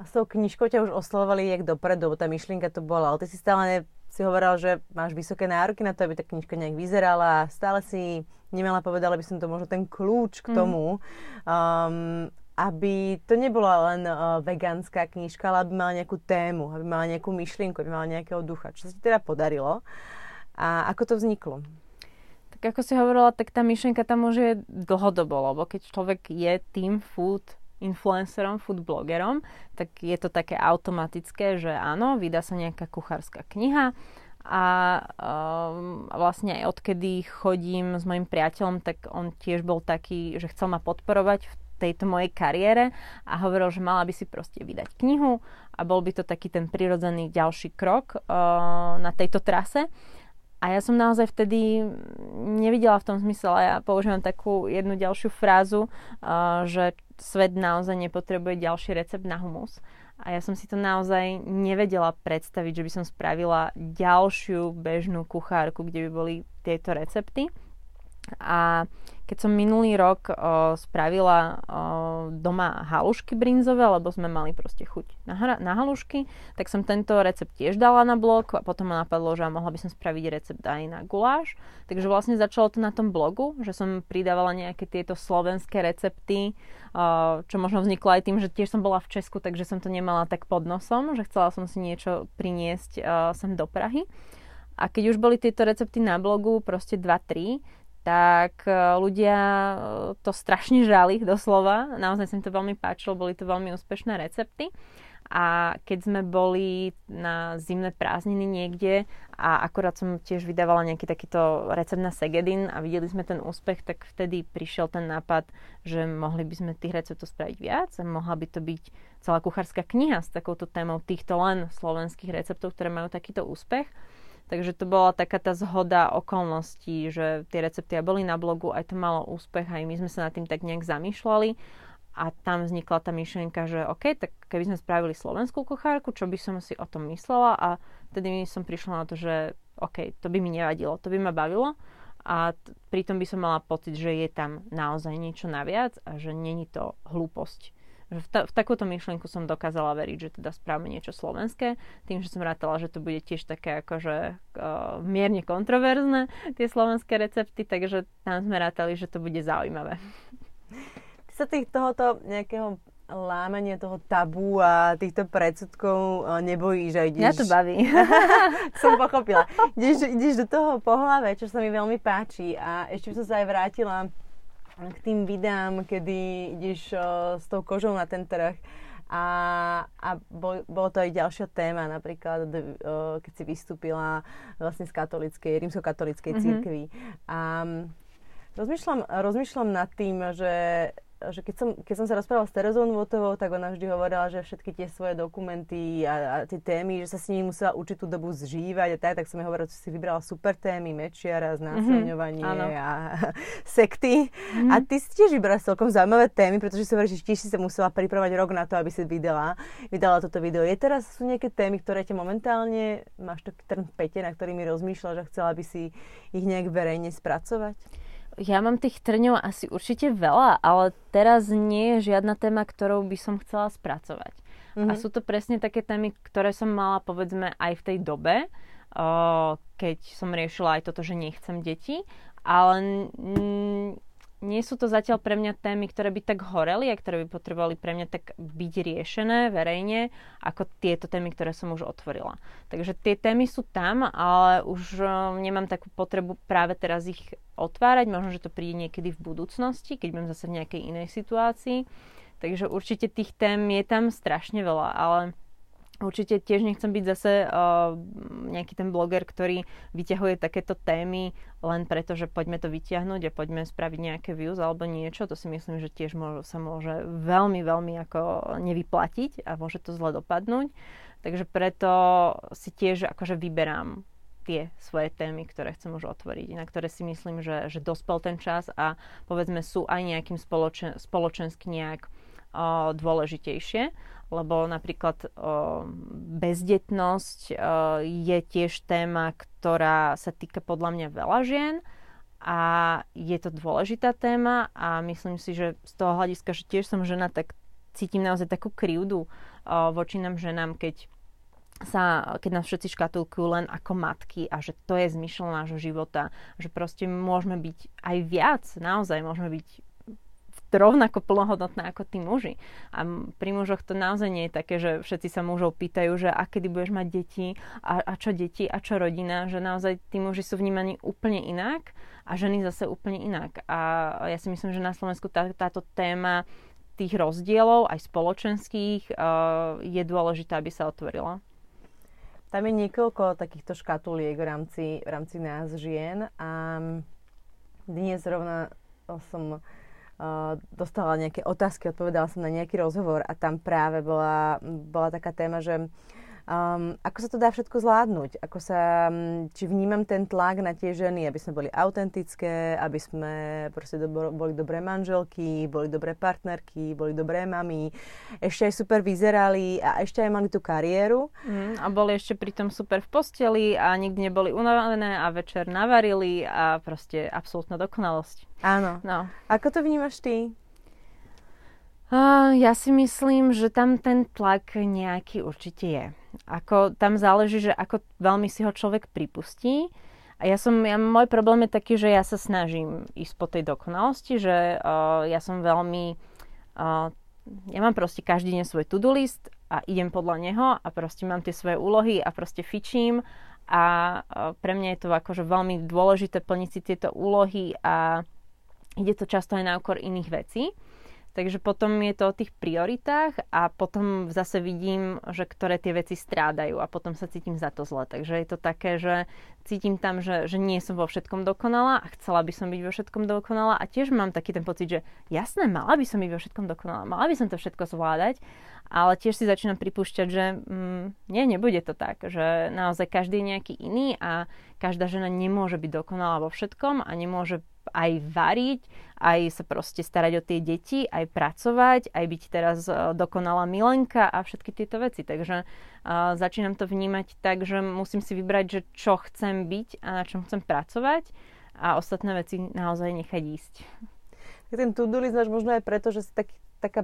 s tou knižkou ťa už oslovovali jak dopredu, tá myšlienka to bola, ale ty si stále si hovoril, že máš vysoké nároky na to, aby tá knižka nejak vyzerala. Stále si nemala povedala by som to možno ten kľúč k mhm. tomu. Um, aby to nebola len uh, vegánska knižka, ale aby mala nejakú tému, aby mala nejakú myšlienku, aby mala nejakého ducha, čo sa ti teda podarilo. A ako to vzniklo? Tak ako si hovorila, tak tá myšlienka tam je dlhodobo, lebo keď človek je tým food influencerom, food blogerom, tak je to také automatické, že áno, vydá sa nejaká kuchárska kniha a um, vlastne aj odkedy chodím s mojim priateľom, tak on tiež bol taký, že chcel ma podporovať v tejto mojej kariére a hovoril, že mala by si proste vydať knihu a bol by to taký ten prirodzený ďalší krok uh, na tejto trase. A ja som naozaj vtedy nevidela v tom zmysle, ja používam takú jednu ďalšiu frázu, uh, že svet naozaj nepotrebuje ďalší recept na humus. A ja som si to naozaj nevedela predstaviť, že by som spravila ďalšiu bežnú kuchárku, kde by boli tieto recepty. A keď som minulý rok o, spravila o, doma halušky brinzové, lebo sme mali proste chuť na, hra, na halušky, tak som tento recept tiež dala na blog a potom ma napadlo, že mohla by som spraviť recept aj na guláš. Takže vlastne začalo to na tom blogu, že som pridávala nejaké tieto slovenské recepty, o, čo možno vzniklo aj tým, že tiež som bola v Česku, takže som to nemala tak pod nosom, že chcela som si niečo priniesť o, sem do Prahy. A keď už boli tieto recepty na blogu, proste 2-3, tak e, ľudia e, to strašne žali doslova. Naozaj sa mi to veľmi páčilo, boli to veľmi úspešné recepty. A keď sme boli na zimné prázdniny niekde a akorát som tiež vydávala nejaký takýto recept na Segedin a videli sme ten úspech, tak vtedy prišiel ten nápad, že mohli by sme tých receptov spraviť viac a mohla by to byť celá kuchárska kniha s takouto témou týchto len slovenských receptov, ktoré majú takýto úspech. Takže to bola taká tá zhoda okolností, že tie recepty boli na blogu, aj to malo úspech, aj my sme sa nad tým tak nejak zamýšľali. A tam vznikla tá myšlienka, že OK, tak keby sme spravili slovenskú kuchárku, čo by som si o tom myslela? A vtedy som prišla na to, že OK, to by mi nevadilo, to by ma bavilo. A t- pritom by som mala pocit, že je tam naozaj niečo naviac a že není to hlúposť že v, ta, v takúto myšlienku som dokázala veriť, že teda správame niečo slovenské, tým, že som rátala, že to bude tiež také akože uh, mierne kontroverzné, tie slovenské recepty, takže tam sme rátali, že to bude zaujímavé. Ty sa tých tohoto nejakého lámanie toho tabu a týchto predsudkov nebojíš a ideš... Mňa to baví. som pochopila. Ideš, ideš do toho pohľave, čo sa mi veľmi páči a ešte som sa aj vrátila k tým videám, kedy ideš uh, s tou kožou na ten trh a, a bol, bolo to aj ďalšia téma, napríklad uh, keď si vystúpila vlastne z katolíckej, rímskokatolíckej mm-hmm. církvy. A um, rozmýšľam, rozmýšľam nad tým, že že keď som, keď som sa rozprávala s Terezou Nvotovou, tak ona vždy hovorila, že všetky tie svoje dokumenty a, a tie témy, že sa s nimi musela určitú dobu zžívať a tak, tak som jej hovorila, že si vybrala super témy, mečiara, znásilňovanie mm-hmm, a sekty. Mm-hmm. A ty si tiež vybrala celkom zaujímavé témy, pretože si hovoríš, že tiež si sa musela pripravať rok na to, aby si vydala, vydala toto video. Je teraz sú nejaké témy, ktoré ťa momentálne, máš taký trn pete, na ktorými rozmýšľaš a chcela by si ich nejak verejne spracovať? Ja mám tých trňov asi určite veľa, ale teraz nie je žiadna téma, ktorou by som chcela spracovať. Mm-hmm. A sú to presne také témy, ktoré som mala povedzme aj v tej dobe, keď som riešila aj toto, že nechcem deti, ale nie sú to zatiaľ pre mňa témy, ktoré by tak horeli a ktoré by potrebovali pre mňa tak byť riešené verejne, ako tieto témy, ktoré som už otvorila. Takže tie témy sú tam, ale už eh, nemám takú potrebu práve teraz ich otvárať. Možno, že to príde niekedy v budúcnosti, keď budem zase v nejakej inej situácii. Takže určite tých tém je tam strašne veľa, ale Určite tiež nechcem byť zase uh, nejaký ten bloger, ktorý vyťahuje takéto témy len preto, že poďme to vyťahnuť a poďme spraviť nejaké views alebo niečo. To si myslím, že tiež môže, sa môže veľmi, veľmi ako nevyplatiť a môže to zle dopadnúť. Takže preto si tiež akože vyberám tie svoje témy, ktoré chcem už otvoriť, na ktoré si myslím, že, že dospel ten čas a povedzme sú aj nejakým spoločen, spoločensky nejak dôležitejšie lebo napríklad bezdetnosť je tiež téma, ktorá sa týka podľa mňa veľa žien a je to dôležitá téma a myslím si, že z toho hľadiska, že tiež som žena, tak cítim naozaj takú krivdu voči nám ženám, keď sa, keď nás všetci škatulkujú len ako matky a že to je zmyšľ nášho života, že proste môžeme byť aj viac, naozaj môžeme byť rovnako plnohodnotná ako tí muži. A pri mužoch to naozaj nie je také, že všetci sa mužov pýtajú, že a kedy budeš mať deti a, a čo deti a čo rodina, že naozaj tí muži sú vnímaní úplne inak a ženy zase úplne inak. A ja si myslím, že na Slovensku tá, táto téma tých rozdielov, aj spoločenských, uh, je dôležité, aby sa otvorila. Tam je niekoľko takýchto škatuliek v rámci, v rámci nás žien a dnes zrovna som dostala nejaké otázky, odpovedala som na nejaký rozhovor a tam práve bola, bola taká téma, že Um, ako sa to dá všetko zvládnuť? Ako sa, či vnímam ten tlak na tie ženy, aby sme boli autentické, aby sme proste do, boli dobré manželky, boli dobré partnerky, boli dobré mami, ešte aj super vyzerali a ešte aj mali tú kariéru. Mm, a boli ešte pritom super v posteli a nikdy neboli unavené a večer navarili a proste absolútna dokonalosť. Áno. No. Ako to vnímaš ty? Ja si myslím, že tam ten tlak nejaký určite je. Ako, tam záleží, že ako veľmi si ho človek pripustí. A ja som, ja, môj problém je taký, že ja sa snažím ísť po tej dokonalosti, že uh, ja som veľmi, uh, ja mám proste každý deň svoj to-do list a idem podľa neho a proste mám tie svoje úlohy a proste fičím a uh, pre mňa je to akože veľmi dôležité plniť si tieto úlohy a ide to často aj na úkor iných vecí. Takže potom je to o tých prioritách a potom zase vidím, že ktoré tie veci strádajú a potom sa cítim za to zle. Takže je to také, že cítim tam, že, že nie som vo všetkom dokonala a chcela by som byť vo všetkom dokonala a tiež mám taký ten pocit, že jasné, mala by som byť vo všetkom dokonala, mala by som to všetko zvládať, ale tiež si začínam pripúšťať, že mm, nie, nebude to tak, že naozaj každý je nejaký iný a každá žena nemôže byť dokonalá vo všetkom a nemôže aj variť, aj sa proste starať o tie deti, aj pracovať, aj byť teraz e, dokonalá milenka a všetky tieto veci. Takže uh, začínam to vnímať tak, že musím si vybrať, že čo chcem byť a na čom chcem pracovať a ostatné veci naozaj nechať ísť. Ten to-do list máš možno aj preto, že si taký, taká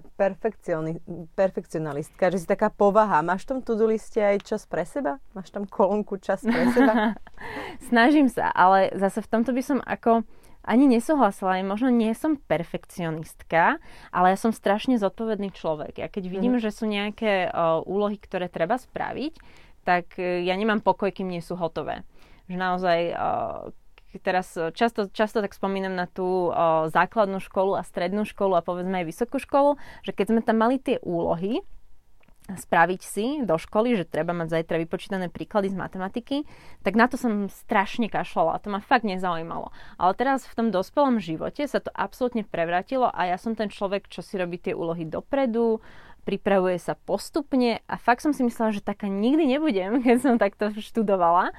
perfekcionalistka, že si taká povaha. Máš v tom to-do liste aj čas pre seba? Máš tam kolónku čas pre seba? Snažím sa, ale zase v tomto by som ako ani nesúhlasila, aj možno nie som perfekcionistka, ale ja som strašne zodpovedný človek. Ja keď vidím, mm-hmm. že sú nejaké uh, úlohy, ktoré treba spraviť, tak uh, ja nemám pokoj, kým nie sú hotové. Že naozaj uh, teraz často, často tak spomínam na tú uh, základnú školu a strednú školu a povedzme aj vysokú školu, že keď sme tam mali tie úlohy, spraviť si do školy, že treba mať zajtra vypočítané príklady z matematiky, tak na to som strašne kašľala. To ma fakt nezaujímalo. Ale teraz v tom dospelom živote sa to absolútne prevratilo a ja som ten človek, čo si robí tie úlohy dopredu, pripravuje sa postupne a fakt som si myslela, že taká nikdy nebudem, keď som takto študovala.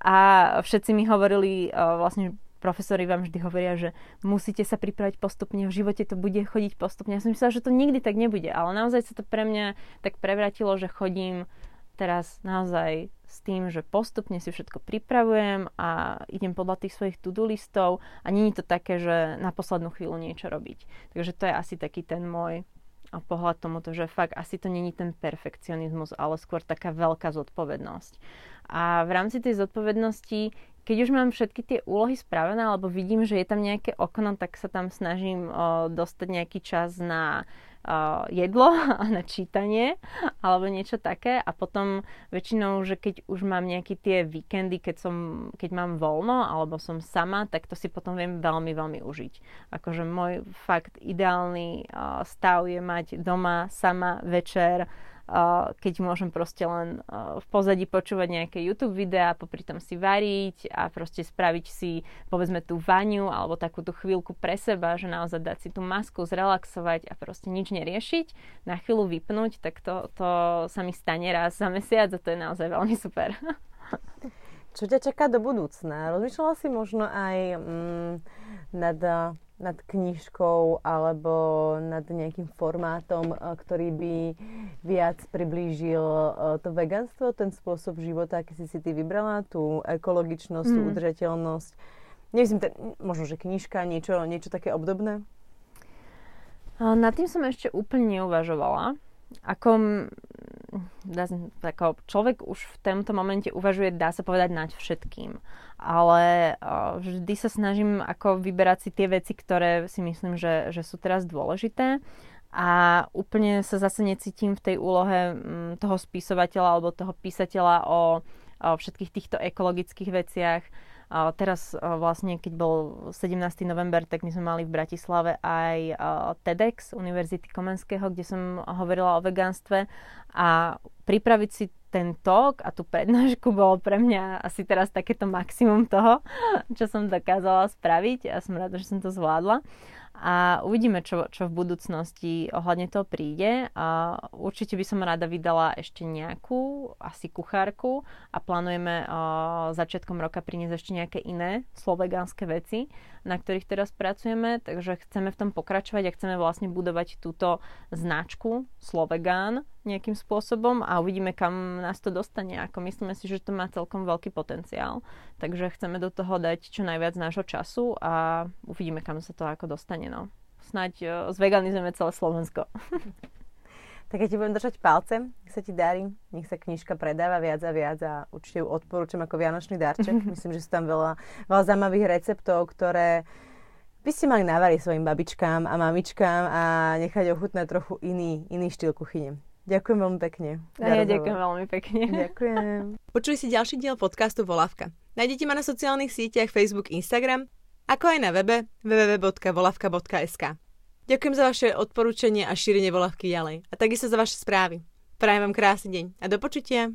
A všetci mi hovorili vlastne profesori vám vždy hovoria, že musíte sa pripraviť postupne, v živote to bude chodiť postupne. Ja som myslela, že to nikdy tak nebude, ale naozaj sa to pre mňa tak prevratilo, že chodím teraz naozaj s tým, že postupne si všetko pripravujem a idem podľa tých svojich to-do listov a není to také, že na poslednú chvíľu niečo robiť. Takže to je asi taký ten môj pohľad tomuto, že fakt asi to není ten perfekcionizmus, ale skôr taká veľká zodpovednosť. A v rámci tej zodpovednosti keď už mám všetky tie úlohy spravené, alebo vidím, že je tam nejaké okno, tak sa tam snažím o, dostať nejaký čas na jedlo a na čítanie, alebo niečo také. A potom väčšinou, že keď už mám nejaké tie víkendy, keď, som, keď mám voľno, alebo som sama, tak to si potom viem veľmi, veľmi užiť. Akože môj fakt ideálny o, stav je mať doma sama večer keď môžem proste len v pozadí počúvať nejaké YouTube videá, popri tom si variť a proste spraviť si povedzme tú vaňu alebo takú tú chvíľku pre seba, že naozaj dať si tú masku, zrelaxovať a proste nič neriešiť, na chvíľu vypnúť, tak to, to sa mi stane raz za mesiac a to je naozaj veľmi super. Čo ťa čaká do budúcna? Rozmýšľala si možno aj mm, nad nad knižkou alebo nad nejakým formátom, eh, ktorý by viac priblížil eh, to veganstvo, ten spôsob života, aký si si ty vybrala, tú ekologičnosť, mm. tú udržateľnosť. Neviem, ten, možno, že knižka, niečo, niečo také obdobné? Nad tým som ešte úplne neuvažovala. Ako ako človek už v tomto momente uvažuje, dá sa povedať, nad všetkým. Ale vždy sa snažím ako vyberať si tie veci, ktoré si myslím, že, že sú teraz dôležité a úplne sa zase necítim v tej úlohe m, toho spisovateľa alebo toho písateľa o, o všetkých týchto ekologických veciach. Teraz vlastne, keď bol 17. november, tak my sme mali v Bratislave aj TEDx Univerzity Komenského, kde som hovorila o vegánstve a pripraviť si ten tok a tú prednášku bolo pre mňa asi teraz takéto maximum toho, čo som dokázala spraviť a som rada, že som to zvládla a uvidíme, čo, čo v budúcnosti ohľadne toho príde. A určite by som rada vydala ešte nejakú, asi kuchárku a plánujeme uh, začiatkom roka priniesť ešte nejaké iné slovegánske veci, na ktorých teraz pracujeme, takže chceme v tom pokračovať a chceme vlastne budovať túto značku Slovegán nejakým spôsobom a uvidíme, kam nás to dostane. Ako myslíme si, že to má celkom veľký potenciál, takže chceme do toho dať čo najviac nášho času a uvidíme, kam sa to ako dostane. No. Snaď uh, zveganizujeme celé Slovensko. Tak ja ti budem držať palce, nech sa ti darí, nech sa knižka predáva viac a viac a určite ju odporúčam ako vianočný darček. Myslím, že sú tam veľa, veľa zaujímavých receptov, ktoré by ste mali navariť svojim babičkám a mamičkám a nechať ochutnať trochu iný, iný štýl kuchyne. Ďakujem veľmi pekne. A ja ďakujem veľmi pekne. Ďakujem. Počuli si ďalší diel podcastu Volavka. Nájdete ma na sociálnych sieťach Facebook, Instagram, ako aj na webe www.volavka.sk. Ďakujem za vaše odporúčanie a šírenie volavky ďalej. A takisto za vaše správy. Prajem vám krásny deň a do počutia.